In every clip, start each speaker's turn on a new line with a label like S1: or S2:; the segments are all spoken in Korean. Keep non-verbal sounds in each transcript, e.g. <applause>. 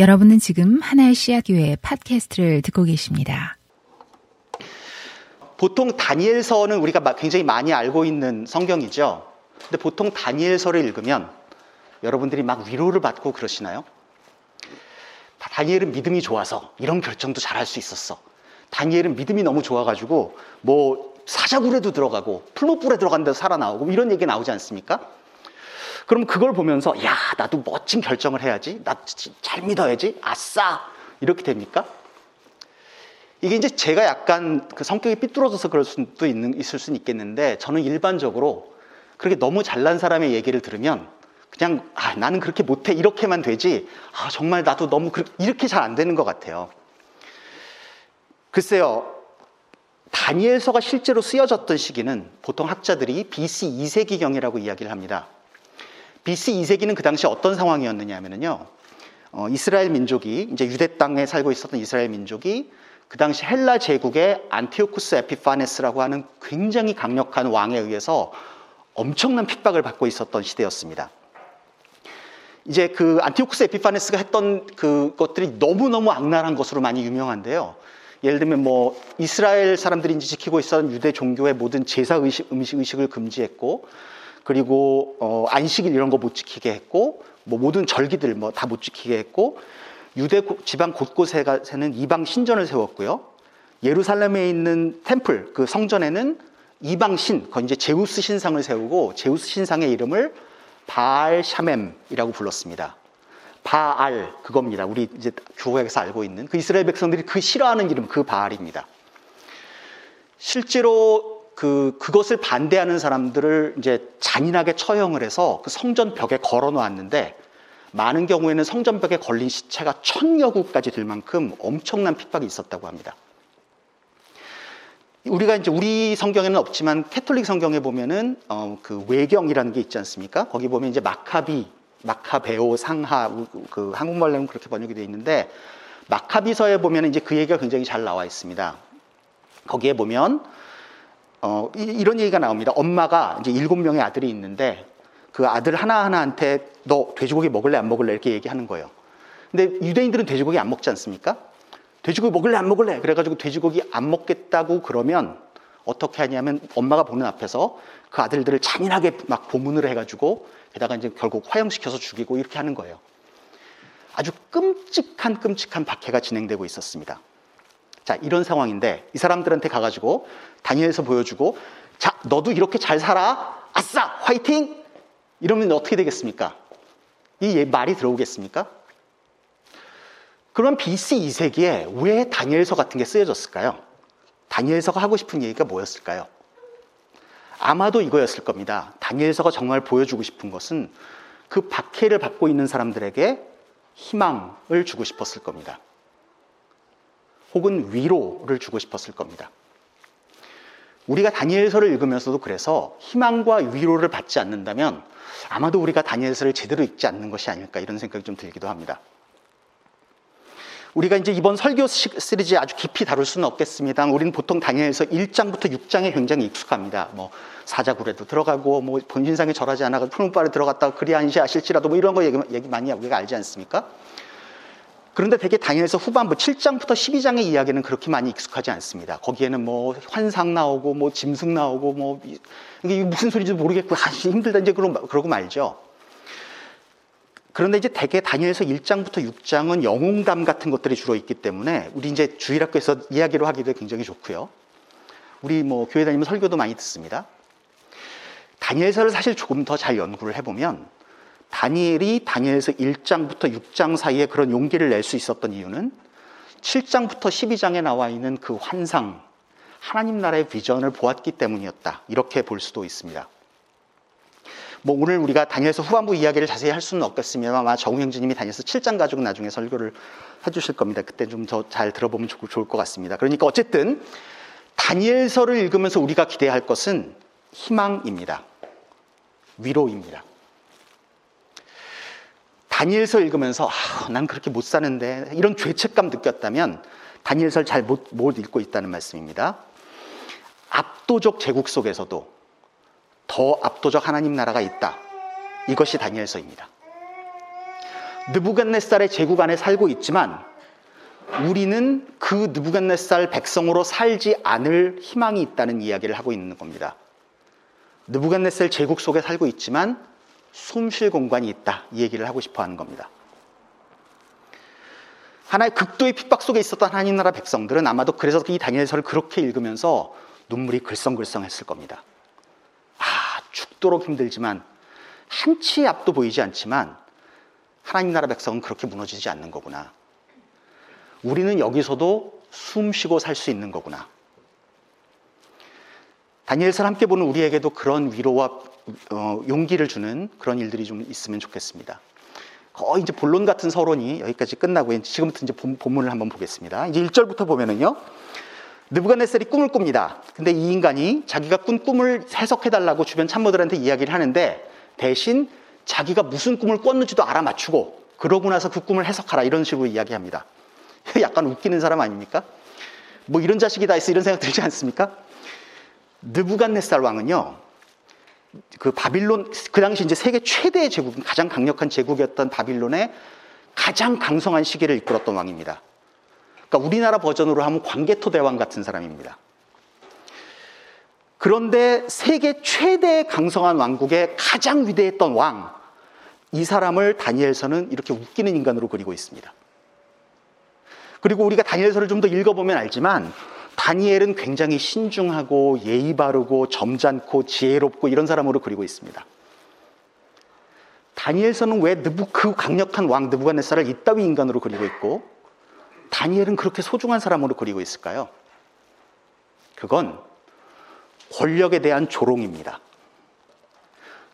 S1: 여러분은 지금 하나의 씨앗교회 팟캐스트를 듣고 계십니다.
S2: 보통 다니엘서는 우리가 굉장히 많이 알고 있는 성경이죠. 근데 보통 다니엘서를 읽으면 여러분들이 막 위로를 받고 그러시나요? 다니엘은 믿음이 좋아서 이런 결정도 잘 할 수 있었어. 다니엘은 믿음이 너무 좋아가지고 뭐 사자굴에도 들어가고 풀무불에 들어간데 살아나오고 뭐 이런 얘기 나오지 않습니까? 그럼 그걸 보면서 야 나도 멋진 결정을 해야지 나 잘 믿어야지 아싸 이렇게 됩니까? 이게 이제 제가 약간 그 성격이 삐뚤어져서 그럴 수도 있는, 있을 수는 있겠는데 저는 일반적으로 그렇게 너무 잘난 사람의 얘기를 들으면 그냥 아, 나는 그렇게 못해 이렇게만 되지 아, 정말 나도 너무 그, 이렇게 잘 안 되는 것 같아요. 글쎄요. 다니엘서가 실제로 쓰여졌던 시기는 보통 학자들이 BC 2세기경이라고 이야기를 합니다. BC 2세기는 그 당시 어떤 상황이었느냐 하면요. 어, 이스라엘 민족이 이제 유대 땅에 살고 있었던 이스라엘 민족이 그 당시 헬라 제국의 안티오쿠스 에피파네스라고 하는 굉장히 강력한 왕에 의해서 엄청난 핍박을 받고 있었던 시대였습니다. 이제 그 안티오쿠스 에피파네스가 했던 그것들이 너무너무 악랄한 것으로 많이 유명한데요. 예를 들면 뭐 이스라엘 사람들이 지키고 있었던 유대 종교의 모든 제사 의식, 음식 의식을 금지했고 그리고 어, 안식일 이런 거 못 지키게 했고 뭐 모든 절기들 뭐 다 못 지키게 했고 유대 지방 곳곳에는 이방 신전을 세웠고요. 예루살렘에 있는 템플 그 성전에는 이방 신, 그 이제 제우스 신상을 세우고 제우스 신상의 이름을 바알 샤멤이라고 불렀습니다. 바알 그겁니다. 우리 이제 교회에서 알고 있는 그 이스라엘 백성들이 그 싫어하는 이름 그 바알입니다. 실제로 그 그것을 반대하는 사람들을 이제 잔인하게 처형을 해서 그 성전 벽에 걸어 놓았는데 많은 경우에는 성전 벽에 걸린 시체가 천여 구까지 될 만큼 엄청난 핍박이 있었다고 합니다. 우리가 이제 우리 성경에는 없지만 캐톨릭 성경에 보면은 어, 그 외경이라는 게 있지 않습니까? 거기 보면 이제 마카비 마카베오 상하 그 한국말로는 그렇게 번역이 되어 있는데 마카비서에 보면 이제 그 얘기가 굉장히 잘 나와 있습니다. 거기에 보면 어, 이, 런 얘기가 나옵니다. 엄마가 이제 일곱 명의 아들이 있는데 그 아들 하나하나한테 너 돼지고기 먹을래 안 먹을래 이렇게 얘기하는 거예요. 근데 유대인들은 돼지고기 안 먹지 않습니까? 돼지고기 먹을래 안 먹을래 그래가지고 돼지고기 안 먹겠다고 그러면 어떻게 하냐면 엄마가 보는 앞에서 그 아들들을 잔인하게 막 고문을 해가지고 게다가 이제 결국 화형시켜서 죽이고 이렇게 하는 거예요. 아주 끔찍한 끔찍한 박해가 진행되고 있었습니다. 자, 이런 상황인데 이 사람들한테 가가지고 다니엘서 보여주고 자, 너도 이렇게 잘 살아? 아싸! 화이팅! 이러면 어떻게 되겠습니까? 이 말이 들어오겠습니까? 그럼 BC 2세기에 왜 다니엘서 같은 게 쓰여졌을까요? 다니엘서가 하고 싶은 얘기가 뭐였을까요? 아마도 이거였을 겁니다. 다니엘서가 정말 보여주고 싶은 것은 그 박해를 받고 있는 사람들에게 희망을 주고 싶었을 겁니다. 혹은 위로를 주고 싶었을 겁니다. 우리가 다니엘서를 읽으면서도 그래서 희망과 위로를 받지 않는다면 아마도 우리가 다니엘서를 제대로 읽지 않는 것이 아닐까 이런 생각이 좀 들기도 합니다. 우리가 이제 이번 설교 시리즈에 아주 깊이 다룰 수는 없겠습니다. 우리는 보통 다니엘서 1장부터 6장에 굉장히 익숙합니다. 뭐 사자굴에도 들어가고 뭐 본신상에 절하지 않아가 푸른바에 들어갔다가 그리 안시하실지라도 뭐 이런 거 얘기, 얘기 많이 우리가 알지 않습니까? 그런데 되게 다니엘서 후반부 7장부터 12장의 이야기는 그렇게 많이 익숙하지 않습니다. 거기에는 뭐 환상 나오고 뭐 짐승 나오고 뭐 이게 무슨 소리인지 모르겠고 아, 힘들다 이제 그러고, 그러고 말죠. 그런데 이제 대개 다니엘서 1장부터 6장은 영웅담 같은 것들이 주로 있기 때문에 우리 이제 주일학교에서 이야기로 하기도 굉장히 좋고요. 우리 뭐 교회 다니면 설교도 많이 듣습니다. 다니엘서를 사실 조금 더 잘 연구를 해보면 다니엘이 다니엘서 1장부터 6장 사이에 그런 용기를 낼 수 있었던 이유는 7장부터 12장에 나와 있는 그 환상, 하나님 나라의 비전을 보았기 때문이었다. 이렇게 볼 수도 있습니다. 뭐 오늘 우리가 다니엘서 후반부 이야기를 자세히 할 수는 없겠습니다만 아마 정우형제님이 다니엘서 7장 가지고 나중에 설교를 해주실 겁니다. 그때 좀 더 잘 들어보면 좋을 것 같습니다. 그러니까 어쨌든 다니엘서를 읽으면서 우리가 기대할 것은 희망입니다. 위로입니다. 다니엘서 읽으면서 아, 난 그렇게 못 사는데 이런 죄책감 느꼈다면 다니엘서를 잘못 못 읽고 있다는 말씀입니다. 압도적 제국 속에서도 더 압도적 하나님 나라가 있다. 이것이 다니엘서입니다. 느부갓네살의 제국 안에 살고 있지만 우리는 그 느부갓네살 백성으로 살지 않을 희망이 있다는 이야기를 하고 있는 겁니다. 느부갓네살 제국 속에 살고 있지만 숨 쉴 공간이 있다. 이 얘기를 하고 싶어 하는 겁니다. 하나의 극도의 핍박 속에 있었던 하나님 나라 백성들은 아마도 그래서 이 다니엘서를 그렇게 읽으면서 눈물이 글썽글썽했을 겁니다. 아, 죽도록 힘들지만 한치의 앞도 보이지 않지만 하나님 나라 백성은 그렇게 무너지지 않는 거구나. 우리는 여기서도 숨 쉬고 살 수 있는 거구나. 다니엘서 함께 보는 우리에게도 그런 위로와 어, 용기를 주는 그런 일들이 좀 있으면 좋겠습니다. 거의 이제 본론 같은 서론이 여기까지 끝나고 지금부터 이제 본, 문을 한번 보겠습니다. 이제 1절부터 보면은요. 느부갓네살이 꿈을 꿉니다. 근데 이 인간이 자기가 꾼 꿈을 해석해 달라고 주변 참모들한테 이야기를 하는데 대신 자기가 무슨 꿈을 꿨는지도 알아맞추고 그러고 나서 그 꿈을 해석하라 이런 식으로 이야기합니다. <laughs> 약간 웃기는 사람 아닙니까? 뭐 이런 자식이 다 있어 이런 생각 들지 않습니까? 느부갓네살 왕은요. 그 바빌론 그 당시 이제 세계 최대의 제국 가장 강력한 제국이었던 바빌론의 가장 강성한 시기를 이끌었던 왕입니다. 그러니까 우리나라 버전으로 하면 광개토 대왕 같은 사람입니다. 그런데 세계 최대 강성한 왕국의 가장 위대했던 왕, 이 사람을 다니엘서는 이렇게 웃기는 인간으로 그리고 있습니다. 그리고 우리가 다니엘서를 좀 더 읽어보면 알지만 다니엘은 굉장히 신중하고 예의 바르고 점잖고 지혜롭고 이런 사람으로 그리고 있습니다. 다니엘서는 왜 느부 그 강력한 왕 느부갓네살을 이따위 인간으로 그리고 있고 다니엘은 그렇게 소중한 사람으로 그리고 있을까요? 그건 권력에 대한 조롱입니다.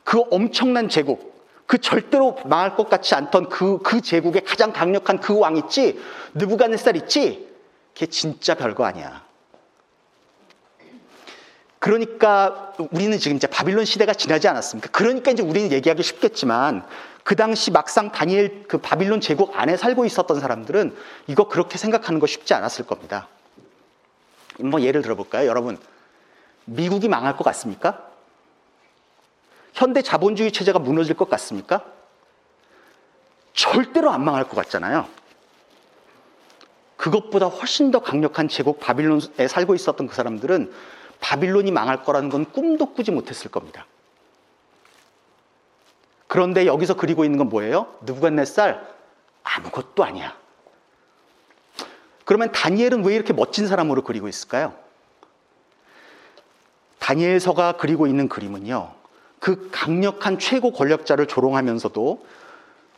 S2: 그 엄청난 제국, 그 절대로 망할 것 같지 않던 그, 그 제국의 가장 강력한 그 왕 있지? 느부갓네살 있지? 걔 진짜 별거 아니야. 그러니까 우리는 지금 이제 바빌론 시대가 지나지 않았습니까? 그러니까 이제 우리는 얘기하기 쉽겠지만 그 당시 막상 다니엘 그 바빌론 제국 안에 살고 있었던 사람들은 이거 그렇게 생각하는 거 쉽지 않았을 겁니다. 뭐 예를 들어볼까요? 여러분, 미국이 망할 것 같습니까? 현대 자본주의 체제가 무너질 것 같습니까? 절대로 안 망할 것 같잖아요. 그것보다 훨씬 더 강력한 제국 바빌론에 살고 있었던 그 사람들은 바빌론이 망할 거라는 건 꿈도 꾸지 못했을 겁니다. 그런데 여기서 그리고 있는 건 뭐예요? 느부갓네살 아무것도 아니야. 그러면 다니엘은 왜 이렇게 멋진 사람으로 그리고 있을까요? 다니엘서가 그리고 있는 그림은요. 그 강력한 최고 권력자를 조롱하면서도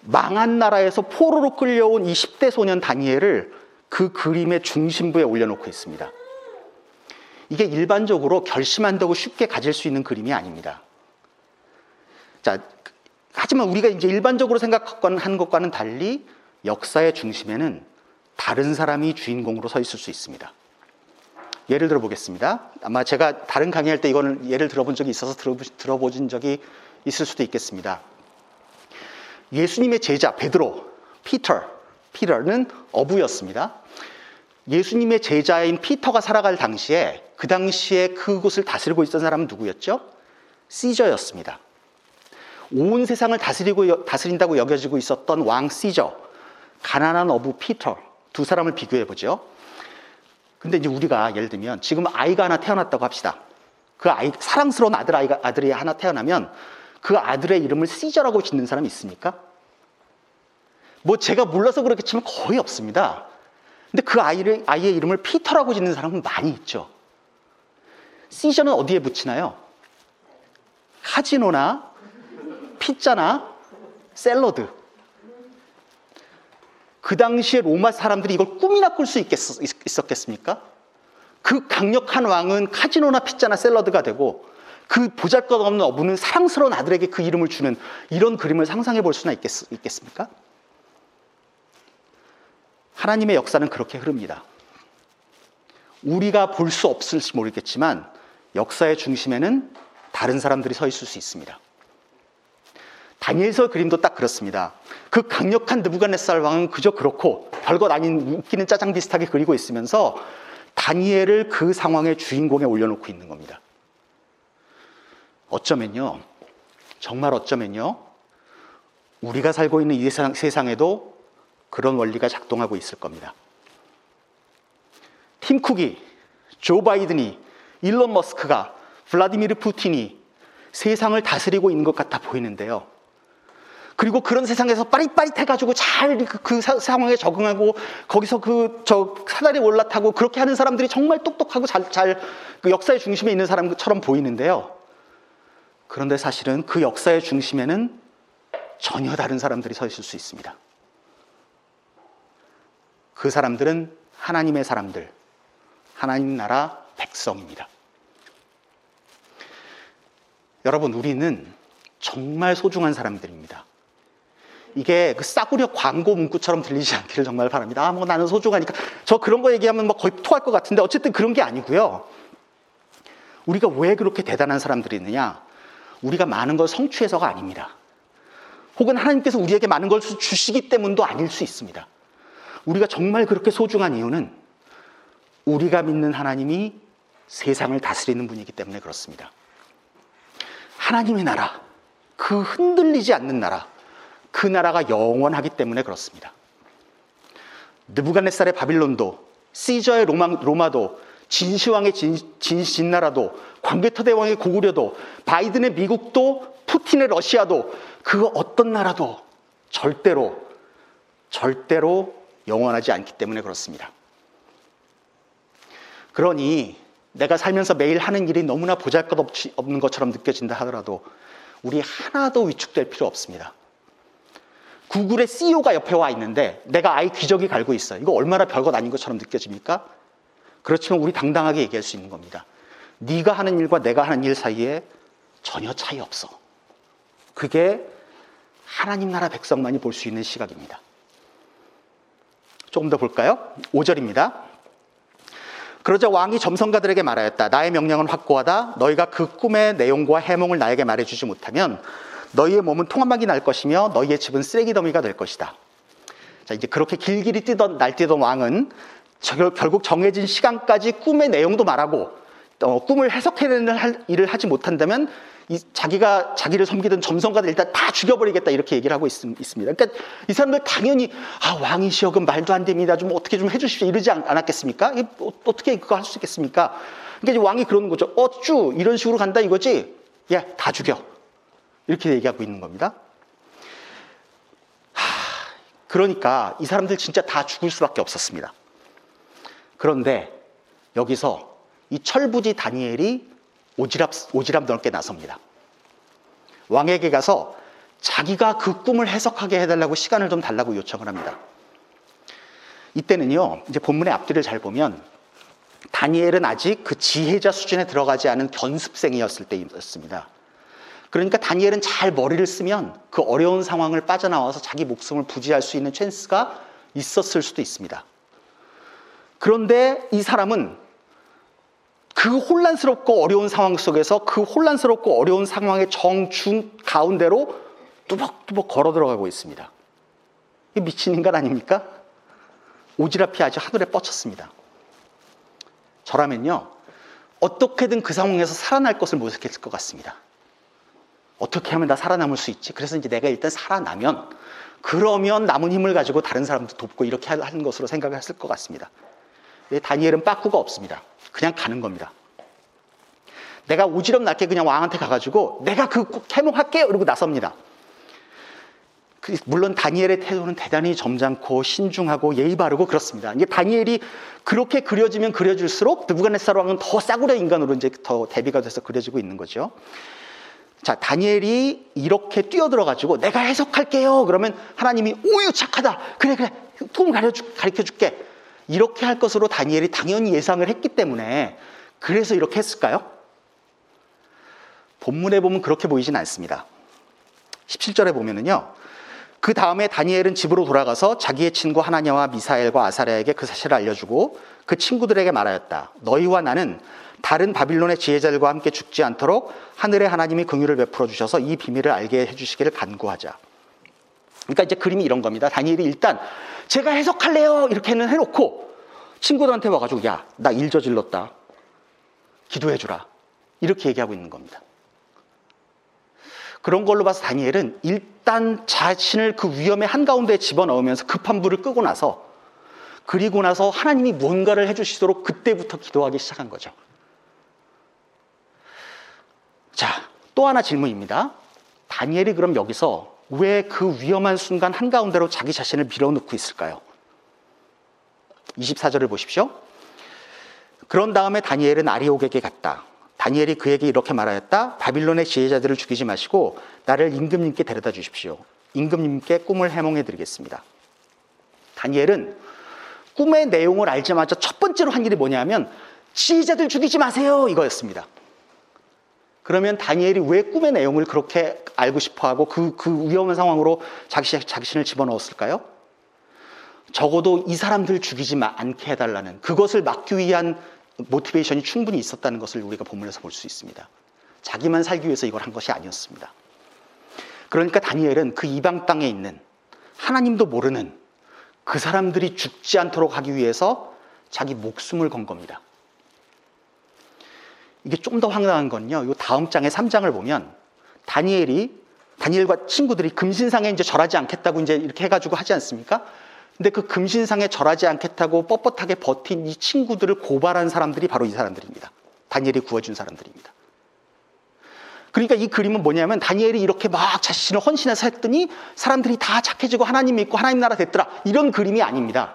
S2: 망한 나라에서 포로로 끌려온 이 10대 소년 다니엘을 그 그림의 중심부에 올려놓고 있습니다. 이게 일반적으로 결심한다고 쉽게 가질 수 있는 그림이 아닙니다. 자, 하지만 우리가 이제 일반적으로 생각하는 것과는 달리 역사의 중심에는 다른 사람이 주인공으로 서 있을 수 있습니다. 예를 들어 보겠습니다. 아마 제가 다른 강의할 때 이거는 예를 들어본 적이 있어서 들어보신 적이 있을 수도 있겠습니다. 예수님의 제자 베드로, 피터, 피터는 어부였습니다. 예수님의 제자인 피터가 살아갈 당시에 그 당시에 그곳을 다스리고 있던 사람은 누구였죠? 시저였습니다. 온 세상을 다스리고 다스린다고 여겨지고 있었던 왕 시저, 가난한 어부 피터 두 사람을 비교해 보죠. 근데 이제 우리가 예를 들면 지금 아이가 하나 태어났다고 합시다. 그 아이 사랑스러운 아들 아이가 아들이 하나 태어나면 그 아들의 이름을 시저라고 짓는 사람이 있습니까? 뭐 제가 몰라서 그렇겠지만 거의 없습니다. 근데 그 아이를 아이의 이름을 피터라고 짓는 사람은 많이 있죠. 시저는 어디에 붙이나요? 카지노나 피자나 샐러드. 그 당시에 로마 사람들이 이걸 꿈이나 꿀 수 있었겠습니까? 그 강력한 왕은 카지노나 피자나 샐러드가 되고 그 보잘 것 없는 어부는 사랑스러운 아들에게 그 이름을 주는 이런 그림을 상상해 볼 수나 있겠, 있겠습니까? 하나님의 역사는 그렇게 흐릅니다. 우리가 볼 수 없을지 모르겠지만 역사의 중심에는 다른 사람들이 서 있을 수 있습니다. 다니엘서 그림도 딱 그렇습니다. 그 강력한 느부갓네살 왕은 그저 그렇고 별것 아닌 웃기는 짜장 비슷하게 그리고 있으면서 다니엘을 그 상황의 주인공에 올려놓고 있는 겁니다. 어쩌면요, 정말 어쩌면요, 우리가 살고 있는 이 세상, 에도 그런 원리가 작동하고 있을 겁니다. 팀 쿡이, 조 바이든이, 일론 머스크가, 블라디미르 푸틴이 세상을 다스리고 있는 것 같아 보이는데요. 그리고 그런 세상에서 빠릿빠릿해가지고 잘그 그 상황에 적응하고 거기서 그 저 사다리 올라타고 그렇게 하는 사람들이 정말 똑똑하고 잘, 잘 그 역사의 중심에 있는 사람처럼 보이는데요. 그런데 사실은 그 역사의 중심에는 전혀 다른 사람들이 서 있을 수 있습니다. 그 사람들은 하나님의 사람들, 하나님 나라 백성입니다. 여러분, 우리는 정말 소중한 사람들입니다. 이게 그 싸구려 광고 문구처럼 들리지 않기를 정말 바랍니다. 아, 뭐 나는 소중하니까. 저 그런 거 얘기하면 뭐 거의 토할 것 같은데 어쨌든 그런 게 아니고요. 우리가 왜 그렇게 대단한 사람들이 있느냐? 우리가 많은 걸 성취해서가 아닙니다. 혹은 하나님께서 우리에게 많은 걸 주시기 때문도 아닐 수 있습니다. 우리가 정말 그렇게 소중한 이유는 우리가 믿는 하나님이 세상을 다스리는 분이기 때문에 그렇습니다. 하나님의 나라, 그 흔들리지 않는 나라, 그 나라가 영원하기 때문에 그렇습니다. 느부갓네살의 바빌론도 시저의 로마, 로마도 진시황의 진, 진, 진나라도 광개토 대 왕의 고구려도 바이든의 미국도 푸틴의 러시아도 그 어떤 나라도 절대로 절대로 영원하지 않기 때문에 그렇습니다. 그러니 내가 살면서 매일 하는 일이 너무나 보잘것 없는 것처럼 느껴진다 하더라도 우리 하나도 위축될 필요 없습니다. 구글의 CEO가 옆에 와 있는데 내가 아이 기저귀 갈고 있어요. 이거 얼마나 별것 아닌 것처럼 느껴집니까? 그렇지만 우리 당당하게 얘기할 수 있는 겁니다. 네가 하는 일과 내가 하는 일 사이에 전혀 차이 없어. 그게 하나님 나라 백성만이 볼 수 있는 시각입니다. 조금 더 볼까요? 5절입니다. 그러자 왕이 점성가들에게 말하였다. 나의 명령은 확고하다. 너희가 그 꿈의 내용과 해몽을 나에게 말해주지 못하면 너희의 몸은 통한막이 날 것이며 너희의 집은 쓰레기 더미가 될 것이다. 자, 이제 그렇게 길길이 뛰던 날뛰던 왕은 결국 정해진 시간까지 꿈의 내용도 말하고 어, 꿈을 해석해내는 일을 하지 못한다면 이 자기가 자기를 섬기던 점성가들 일단 다 죽여버리겠다 이렇게 얘기를 하고 있, 습니다 그러니까 이 사람들 당연히 아 왕이시여 그 말도 안 됩니다. 좀 어떻게 좀 해주십시오 이러지 않, 았겠습니까 어, 어떻게 그거 할 수 있겠습니까? 그러니까 왕이 그러는 거죠. 어쭈 이런 식으로 간다 이거지? 야 다 죽여. 이렇게 얘기하고 있는 겁니다. 하, 그러니까 이 사람들 진짜 다 죽을 수밖에 없었습니다. 그런데 여기서 이 철부지 다니엘이 오지랖, 오지랖 넓게 나섭니다. 왕에게 가서 자기가 그 꿈을 해석하게 해달라고 시간을 좀 달라고 요청을 합니다. 이때는요, 이제 본문의 앞뒤를 잘 보면 다니엘은 아직 그 지혜자 수준에 들어가지 않은 견습생이었을 때였습니다. 그러니까 다니엘은 잘 머리를 쓰면 그 어려운 상황을 빠져나와서 자기 목숨을 부지할 수 있는 찬스가 있었을 수도 있습니다. 그런데 이 사람은 그 혼란스럽고 어려운 상황 속에서 그 혼란스럽고 어려운 상황의 정중 가운데로 뚜벅뚜벅 걸어 들어가고 있습니다. 이 미친 인간 아닙니까? 오지랖이 아주 하늘에 뻗쳤습니다. 저라면요, 어떻게든 그 상황에서 살아날 것을 모색했을 것 같습니다. 어떻게 하면 나 살아남을 수 있지? 그래서 이제 내가 일단 살아나면 그러면 남은 힘을 가지고 다른 사람도 돕고 이렇게 하는 것으로 생각을 했을 것 같습니다. 다니엘은 빠꾸가 없습니다. 그냥 가는 겁니다. 내가 오지랖 낮게 그냥 왕한테 가가지고 내가 그 해몽할게요. 이러고 나섭니다. 그 물론 다니엘의 태도는 대단히 점잖고 신중하고 예의 바르고 그렇습니다. 이게 다니엘이 그렇게 그려지면 그려질수록 느부갓네살 왕은 더 싸구려 인간으로 이제 더 대비가 돼서 그려지고 있는 거죠. 자, 다니엘이 이렇게 뛰어들어가지고 내가 해석할게요. 그러면 하나님이 오유 착하다. 그래, 그래. 꿈 가르쳐 줄게. 이렇게 할 것으로 다니엘이 당연히 예상을 했기 때문에 그래서 이렇게 했을까요? 본문에 보면 그렇게 보이진 않습니다. 17절에 보면은요. 그 다음에 다니엘은 집으로 돌아가서 자기의 친구 하나냐와 미사엘과 아사랴에게 그 사실을 알려주고 그 친구들에게 말하였다. 너희와 나는 다른 바빌론의 지혜자들과 함께 죽지 않도록 하늘의 하나님이 긍휼을 베풀어 주셔서 이 비밀을 알게 해주시기를 간구하자. 그러니까 이제 그림이 이런 겁니다. 다니엘이 일단 제가 해석할래요 이렇게는 해놓고 친구들한테 와가지고 야 나 일 저질렀다 기도해주라 이렇게 얘기하고 있는 겁니다. 그런 걸로 봐서 다니엘은 일단 자신을 그 위험의 한가운데 집어넣으면서 급한 불을 끄고 나서 그리고 나서 하나님이 뭔가를 해주시도록 그때부터 기도하기 시작한 거죠. 자, 또 하나 질문입니다. 다니엘이 그럼 여기서 왜 그 위험한 순간 한가운데로 자기 자신을 밀어넣고 있을까요? 24절을 보십시오. 그런 다음에 다니엘은 아리옥에게 갔다. 다니엘이 그에게 이렇게 말하였다. 바빌론의 지혜자들을 죽이지 마시고 나를 임금님께 데려다 주십시오. 임금님께 꿈을 해몽해 드리겠습니다. 다니엘은 꿈의 내용을 알자마자 첫 번째로 한 일이 뭐냐면 지혜자들 죽이지 마세요 이거였습니다. 그러면 다니엘이 왜 꿈의 내용을 그렇게 알고 싶어 하고 그, 그 위험한 상황으로 자기, 자신을 집어넣었을까요? 적어도 이 사람들 죽이지 않게 해달라는 그것을 막기 위한 모티베이션이 충분히 있었다는 것을 우리가 본문에서 볼 수 있습니다. 자기만 살기 위해서 이걸 한 것이 아니었습니다. 그러니까 다니엘은 그 이방 땅에 있는 하나님도 모르는 그 사람들이 죽지 않도록 하기 위해서 자기 목숨을 건 겁니다. 이게 좀 더 황당한 건요. 이 다음 장의 3장을 보면 다니엘이 다니엘과 친구들이 금신상에 이제 절하지 않겠다고 이제 이렇게 해가지고 하지 않습니까? 근데 그 금신상에 절하지 않겠다고 뻣뻣하게 버틴 이 친구들을 고발한 사람들이 바로 이 사람들입니다. 다니엘이 구워준 사람들입니다. 그러니까 이 그림은 뭐냐면 다니엘이 이렇게 막 자신을 헌신해서 했더니 사람들이 다 착해지고 하나님 믿고 하나님 나라 됐더라. 이런 그림이 아닙니다.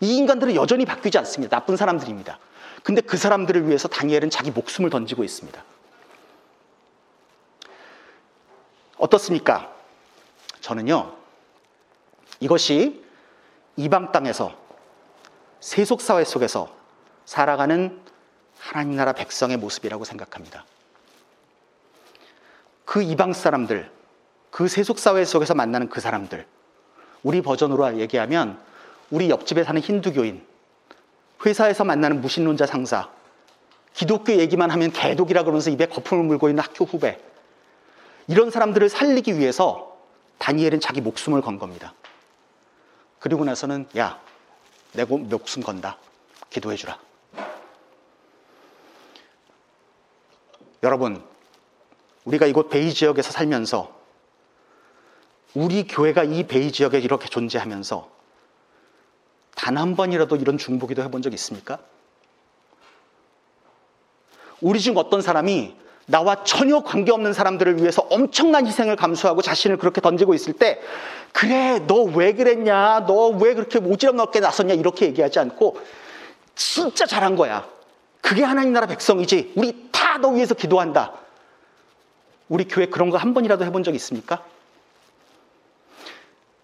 S2: 이 인간들은 여전히 바뀌지 않습니다. 나쁜 사람들입니다. 근데 그 사람들을 위해서 다니엘은 자기 목숨을 던지고 있습니다. 어떻습니까? 저는요, 이것이 이방 땅에서 세속사회 속에서 살아가는 하나님 나라 백성의 모습이라고 생각합니다. 그 이방 사람들, 그 세속사회 속에서 만나는 그 사람들, 우리 버전으로 얘기하면 우리 옆집에 사는 힌두교인, 회사에서 만나는 무신론자 상사, 기독교 얘기만 하면 개독이라 그러면서 입에 거품을 물고 있는 학교 후배, 이런 사람들을 살리기 위해서 다니엘은 자기 목숨을 건 겁니다. 그리고 나서는 야, 내 목숨 건다. 기도해 주라. 여러분, 우리가 이곳 베이 지역에서 살면서 우리 교회가 이 베이 지역에 이렇게 존재하면서 단 한 번이라도 이런 중보기도 해본 적 있습니까? 우리 중 어떤 사람이 나와 전혀 관계없는 사람들을 위해서 엄청난 희생을 감수하고 자신을 그렇게 던지고 있을 때 그래 너 왜 그랬냐? 너 왜 그렇게 모지랖 넓게 나섰냐? 이렇게 얘기하지 않고 진짜 잘한 거야. 그게 하나님 나라 백성이지. 우리 다 너 위해서 기도한다. 우리 교회 그런 거 한 번이라도 해본 적 있습니까?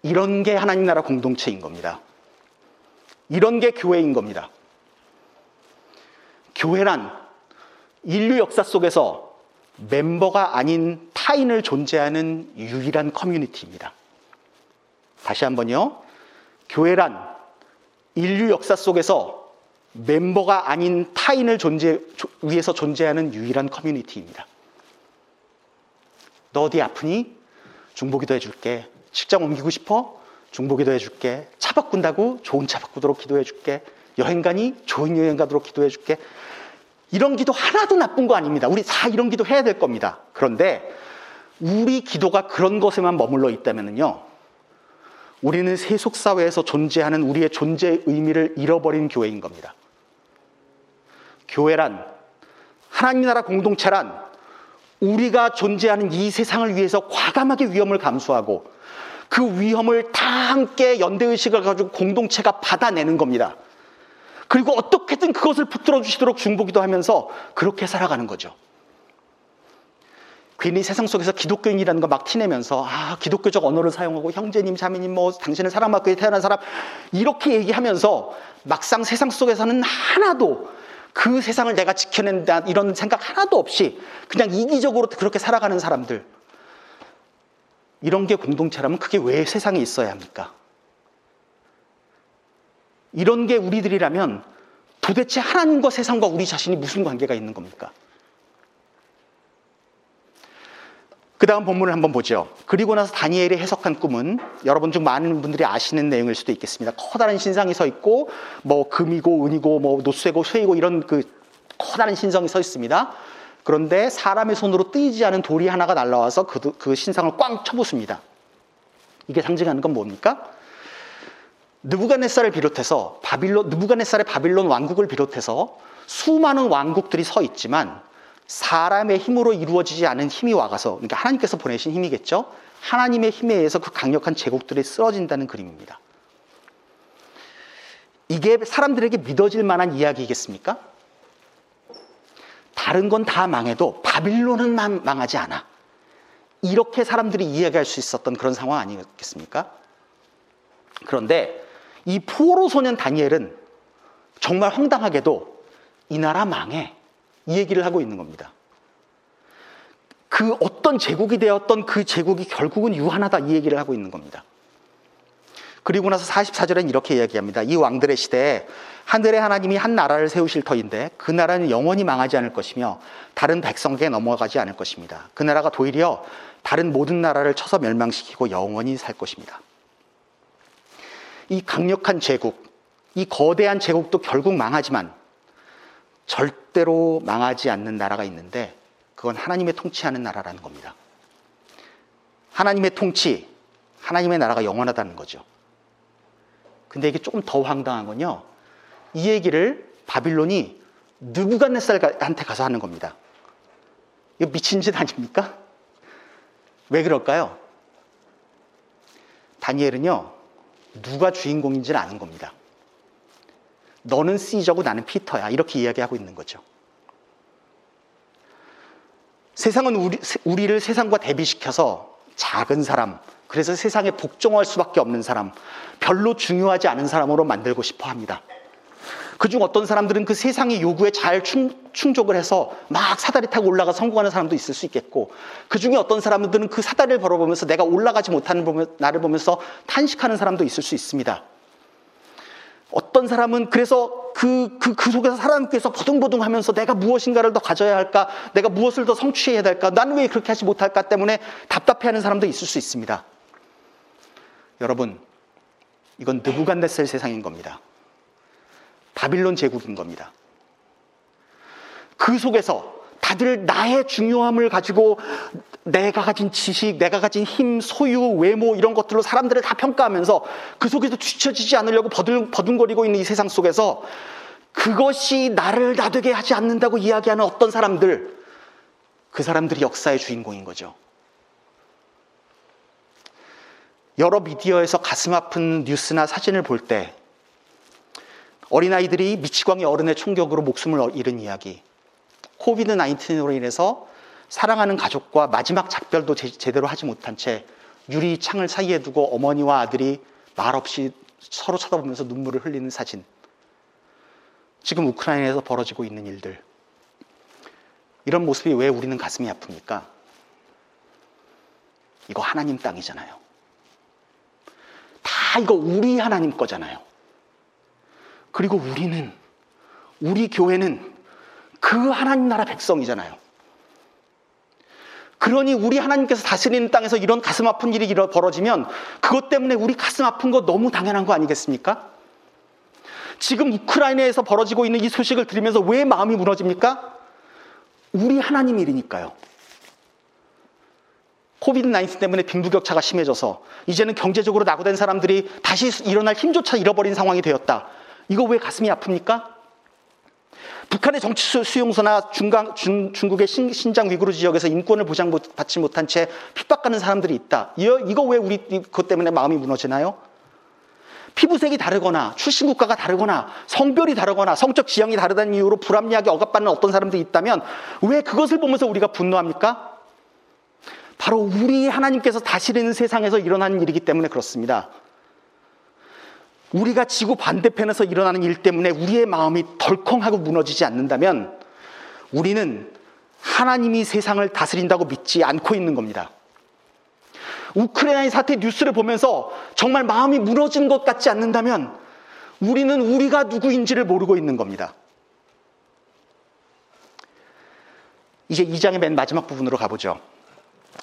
S2: 이런 게 하나님 나라 공동체인 겁니다 이런 게 교회인 겁니다 교회란 인류 역사 속에서 멤버가 아닌 타인을 존재하는 유일한 커뮤니티입니다. 다시 한번요. 교회란 인류 역사 속에서 멤버가 아닌 타인을 존재, 위해서 존재하는 유일한 커뮤니티입니다. 너 어디 아프니? 중보기도 해줄게. 직장 옮기고 싶어? 중보기도 해줄게. 차 바꾼다고? 좋은 차 바꾸도록 기도해줄게. 여행 가니? 좋은 여행 가도록 기도해줄게. 이런 기도 하나도 나쁜 거 아닙니다. 우리 다 이런 기도 해야 될 겁니다. 그런데 우리 기도가 그런 것에만 머물러 있다면요. 우리는 세속 사회에서 존재하는 우리의 존재의 의미를 잃어버린 교회인 겁니다. 교회란, 하나님 나라 공동체란 우리가 존재하는 이 세상을 위해서 과감하게 위험을 감수하고 그 위험을 다 함께 연대의식을 가지고 공동체가 받아내는 겁니다. 그리고 어떻게든 그것을 붙들어 주시도록 중보기도 하면서 그렇게 살아가는 거죠. 괜히 세상 속에서 기독교인이라는 거 막 티내면서 아 기독교적 언어를 사용하고 형제님 자매님 뭐 당신은 사랑받고 태어난 사람 이렇게 얘기하면서 막상 세상 속에서는 하나도 그 세상을 내가 지켜낸다 이런 생각 하나도 없이 그냥 이기적으로 그렇게 살아가는 사람들 이런 게 공동체라면 그게 왜 세상에 있어야 합니까? 이런 게 우리들이라면 도대체 하나님과 세상과 우리 자신이 무슨 관계가 있는 겁니까? 그 다음 본문을 한번 보죠. 그리고 나서 다니엘이 해석한 꿈은 여러분 중 많은 분들이 아시는 내용일 수도 있겠습니다. 커다란 신상이 서 있고, 뭐 금이고 은이고, 뭐 노쇠고 쇠이고 이런 그 커다란 신성이 서 있습니다. 그런데 사람의 손으로 뜨이지 않은 돌이 하나가 날라와서 그, 그 신상을 꽝 쳐부숩니다. 이게 상징하는 건 뭡니까? 느부갓네살을 비롯해서 바빌론 느부갓네살의 바빌론 왕국을 비롯해서 수많은 왕국들이 서 있지만 사람의 힘으로 이루어지지 않은 힘이 와가서 그러니까 하나님께서 보내신 힘이겠죠. 하나님의 힘에 의해서 그 강력한 제국들이 쓰러진다는 그림입니다. 이게 사람들에게 믿어질 만한 이야기겠습니까? 다른 건 다 망해도 바빌론은 망하지 않아. 이렇게 사람들이 이야기할 수 있었던 그런 상황 아니겠습니까? 그런데 이 포로 소년 다니엘은 정말 황당하게도 이 나라 망해. 이 얘기를 하고 있는 겁니다. 그 어떤 제국이 되었던 그 제국이 결국은 유한하다 이 얘기를 하고 있는 겁니다. 그리고 나서 44절엔 이렇게 이야기합니다. 이 왕들의 시대에 하늘의 하나님이 한 나라를 세우실 터인데 그 나라는 영원히 망하지 않을 것이며 다른 백성에게 넘어가지 않을 것입니다. 그 나라가 도리어 다른 모든 나라를 쳐서 멸망시키고 영원히 살 것입니다. 이 강력한 제국, 이 거대한 제국도 결국 망하지만 절대로 망하지 않는 나라가 있는데 그건 하나님의 통치하는 나라라는 겁니다. 하나님의 통치, 하나님의 나라가 영원하다는 거죠. 근데 이게 조금 더 황당한 건요. 이 얘기를 바빌론이 느부갓네살한테 가서 하는 겁니다. 이거 미친 짓 아닙니까? 왜 그럴까요? 다니엘은요, 누가 주인공인지를 아는 겁니다. 너는 시저고 나는 피터야. 이렇게 이야기하고 있는 거죠. 세상은 우리, 우리를 세상과 대비시켜서 작은 사람, 그래서 세상에 복종할 수밖에 없는 사람, 별로 중요하지 않은 사람으로 만들고 싶어 합니다. 그중 어떤 사람들은 그 세상의 요구에 잘 충, 족을 해서 막 사다리 타고 올라가 성공하는 사람도 있을 수 있겠고 그 중에 어떤 사람들은 그 사다리를 걸어보면서 내가 올라가지 못하는 나를 보면서 탄식하는 사람도 있을 수 있습니다. 어떤 사람은 그래서 그, 그, 그 속에서 사람께서 버둥버둥 하면서 내가 무엇인가를 더 가져야 할까? 내가 무엇을 더 성취해야 될까? 나는 왜 그렇게 하지 못할까? 때문에 답답해 하는 사람도 있을 수 있습니다. 여러분, 이건 느부갓네살 세상인 겁니다. 바빌론 제국인 겁니다. 그 속에서 다들 나의 중요함을 가지고 내가 가진 지식, 내가 가진 힘, 소유, 외모 이런 것들로 사람들을 다 평가하면서 그 속에서 뒤처지지 않으려고 버둥, 버둥거리고 있는 이 세상 속에서 그것이 나를 나되게 하지 않는다고 이야기하는 어떤 사람들, 그 사람들이 역사의 주인공인 거죠. 여러 미디어에서 가슴 아픈 뉴스나 사진을 볼 때 어린아이들이 미치광이 어른의 총격으로 목숨을 잃은 이야기. 코비드 19으로 인해서 사랑하는 가족과 마지막 작별도 제, 대로 하지 못한 채 유리 창을 사이에 두고 어머니와 아들이 말없이 서로 쳐다보면서 눈물을 흘리는 사진. 지금 우크라이나에서 벌어지고 있는 일들. 이런 모습이 왜 우리는 가슴이 아픕니까? 이거 하나님 땅이잖아요. 다 이거 우리 하나님 거잖아요. 그리고 우리는, 우리 교회는 그 하나님 나라 백성이잖아요. 그러니 우리 하나님께서 다스리는 땅에서 이런 가슴 아픈 일이 벌어지면 그것 때문에 우리 가슴 아픈 거 너무 당연한 거 아니겠습니까? 지금 우크라이나에서 벌어지고 있는 이 소식을 들으면서 왜 마음이 무너집니까? 우리 하나님 일이니까요. 코비드 19 때문에 빈부격차가 심해져서 이제는 경제적으로 낙오된 사람들이 다시 일어날 힘조차 잃어버린 상황이 되었다. 이거 왜 가슴이 아픕니까? 북한의 정치 수용소나 중강, 중, 중국의 신, 신장 위구르 지역에서 인권을 보장받지 못한 채 핍박하는 사람들이 있다. 이거, 이거 왜 우리 그것 때문에 마음이 무너지나요? 피부색이 다르거나 출신 국가가 다르거나 성별이 다르거나 성적 지형이 다르다는 이유로 불합리하게 억압받는 어떤 사람들이 있다면 왜 그것을 보면서 우리가 분노합니까? 바로 우리 하나님께서 다스리는 세상에서 일어나는 일이기 때문에 그렇습니다. 우리가 지구 반대편에서 일어나는 일 때문에 우리의 마음이 덜컹하고 무너지지 않는다면 우리는 하나님이 세상을 다스린다고 믿지 않고 있는 겁니다. 우크라이나 사태 뉴스를 보면서 정말 마음이 무너진 것 같지 않는다면 우리는 우리가 누구인지를 모르고 있는 겁니다. 이제 2장의 맨 마지막 부분으로 가보죠.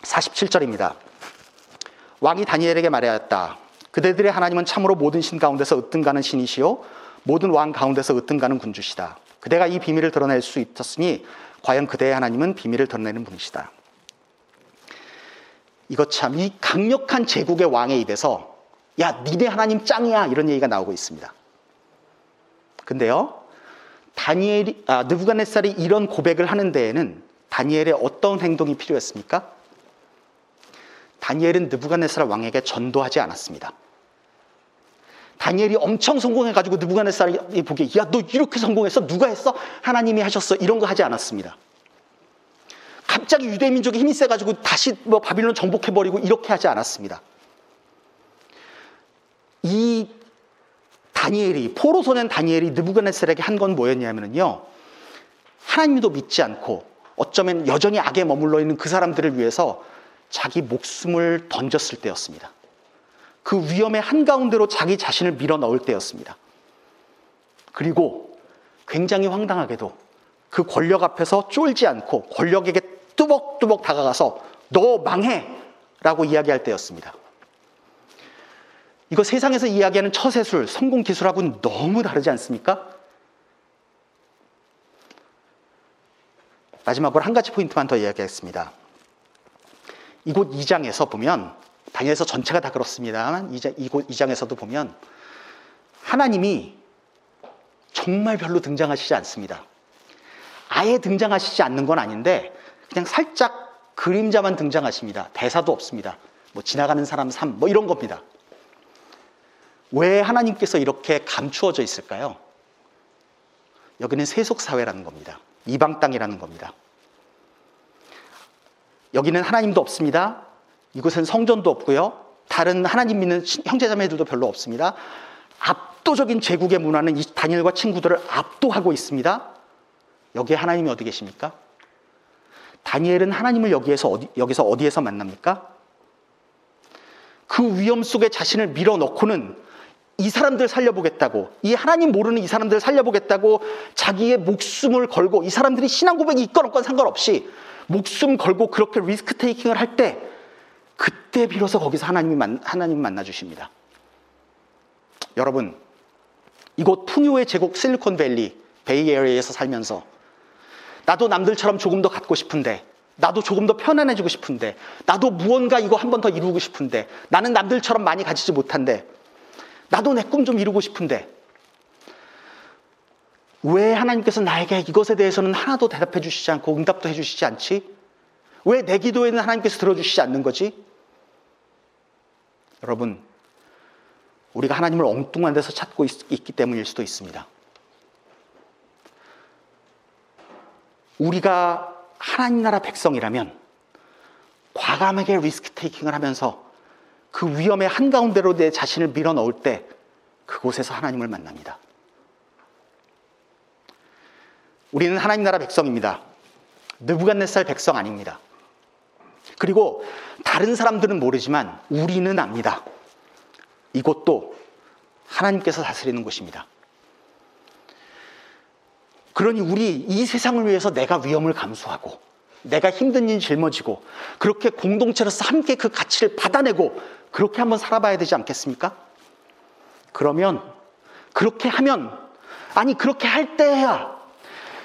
S2: 47절입니다. 왕이 다니엘에게 말하였다. 그대들의 하나님은 참으로 모든 신 가운데서 으뜸가는 신이시요 모든 왕 가운데서 으뜸가는 군주시다. 그대가 이 비밀을 드러낼 수 있었으니 과연 그대의 하나님은 비밀을 드러내는 분이시다. 이것 참 이 강력한 제국의 왕의 입에서 야 니네 하나님 짱이야 이런 얘기가 나오고 있습니다. 근데요 다니엘이 아, 느부갓네살이 이런 고백을 하는 데에는 다니엘의 어떤 행동이 필요했습니까? 다니엘은 느부갓네살 왕에게 전도하지 않았습니다. 다니엘이 엄청 성공해가지고 느부갓네살이 보기에 야 너 이렇게 성공했어 누가 했어 하나님이 하셨어 이런 거 하지 않았습니다. 갑자기 유대 민족이 힘이 세가지고 다시 뭐 바빌론 정복해버리고 이렇게 하지 않았습니다. 이 다니엘이 포로 소년 다니엘이 느부갓네살에게 한 건 뭐였냐면요 하나님도 믿지 않고 어쩌면 여전히 악에 머물러 있는 그 사람들을 위해서 자기 목숨을 던졌을 때였습니다. 그 위험의 한가운데로 자기 자신을 밀어 넣을 때였습니다. 그리고 굉장히 황당하게도 그 권력 앞에서 쫄지 않고 권력에게 뚜벅뚜벅 다가가서 너 망해! 라고 이야기할 때였습니다. 이거 세상에서 이야기하는 처세술, 성공 기술하고는 너무 다르지 않습니까? 마지막으로 한 가지 포인트만 더 이야기하겠습니다. 이곳 2장에서 보면 다니엘서 전체가 다 그렇습니다만 이곳 2장에서도 보면 하나님이 정말 별로 등장하시지 않습니다. 아예 등장하시지 않는 건 아닌데 그냥 살짝 그림자만 등장하십니다. 대사도 없습니다. 뭐 지나가는 사람 삶, 뭐 이런 겁니다. 왜 하나님께서 이렇게 감추어져 있을까요? 여기는 세속 사회라는 겁니다. 이방 땅이라는 겁니다. 여기는 하나님도 없습니다. 이곳엔 성전도 없고요. 다른 하나님 믿는 형제자매들도 별로 없습니다. 압도적인 제국의 문화는 이 다니엘과 친구들을 압도하고 있습니다. 여기에 하나님이 어디 계십니까? 다니엘은 하나님을 여기에서 어디, 여기서 어디에서 만납니까? 그 위험 속에 자신을 밀어넣고는 이 사람들 살려보겠다고, 이 하나님 모르는 이 사람들 살려보겠다고 자기의 목숨을 걸고 이 사람들이 신앙 고백이 있건 없건 상관없이 목숨 걸고 그렇게 리스크 테이킹을 할 때 그때 비로소 거기서 하나님이 만, 하나님 만나 주십니다. 여러분, 이곳 풍요의 제국 실리콘밸리 베이에리어에서 살면서 나도 남들처럼 조금 더 갖고 싶은데 나도 조금 더 편안해지고 싶은데 나도 무언가 이거 한 번 더 이루고 싶은데 나는 남들처럼 많이 가지지 못한데 나도 내 꿈 좀 이루고 싶은데 왜 하나님께서 나에게 이것에 대해서는 하나도 대답해 주시지 않고 응답도 해 주시지 않지? 왜 내 기도에는 하나님께서 들어주시지 않는 거지? 여러분, 우리가 하나님을 엉뚱한 데서 찾고 있, 기 때문일 수도 있습니다. 우리가 하나님 나라 백성이라면 과감하게 리스크 테이킹을 하면서 그 위험의 한가운데로 내 자신을 밀어 넣을 때 그곳에서 하나님을 만납니다. 우리는 하나님 나라 백성입니다. 느부갓네살 백성 아닙니다. 그리고 다른 사람들은 모르지만 우리는 압니다. 이곳도 하나님께서 다스리는 곳입니다. 그러니 우리 이 세상을 위해서 내가 위험을 감수하고 내가 힘든 일 짊어지고 그렇게 공동체로서 함께 그 가치를 받아내고 그렇게 한번 살아봐야 되지 않겠습니까? 그러면 그렇게 하면 아니 그렇게 할 때야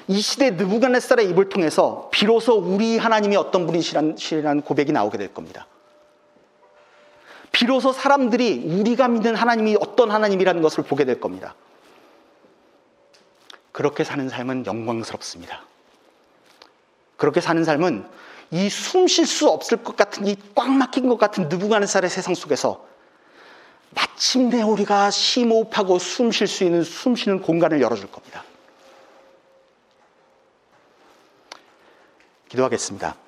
S2: 이 시대 느부갓네살의 입을 통해서 비로소 우리 하나님이 어떤 분이시라는 고백이 나오게 될 겁니다. 비로소 사람들이 우리가 믿는 하나님이 어떤 하나님이라는 것을 보게 될 겁니다. 그렇게 사는 삶은 영광스럽습니다. 그렇게 사는 삶은 이 숨 쉴 수 없을 것 같은 이 꽉 막힌 것 같은 느부갓네살의 세상 속에서 마침내 우리가 심호흡하고 숨 쉴 수 있는 숨 쉬는 공간을 열어줄 겁니다. 기도하겠습니다.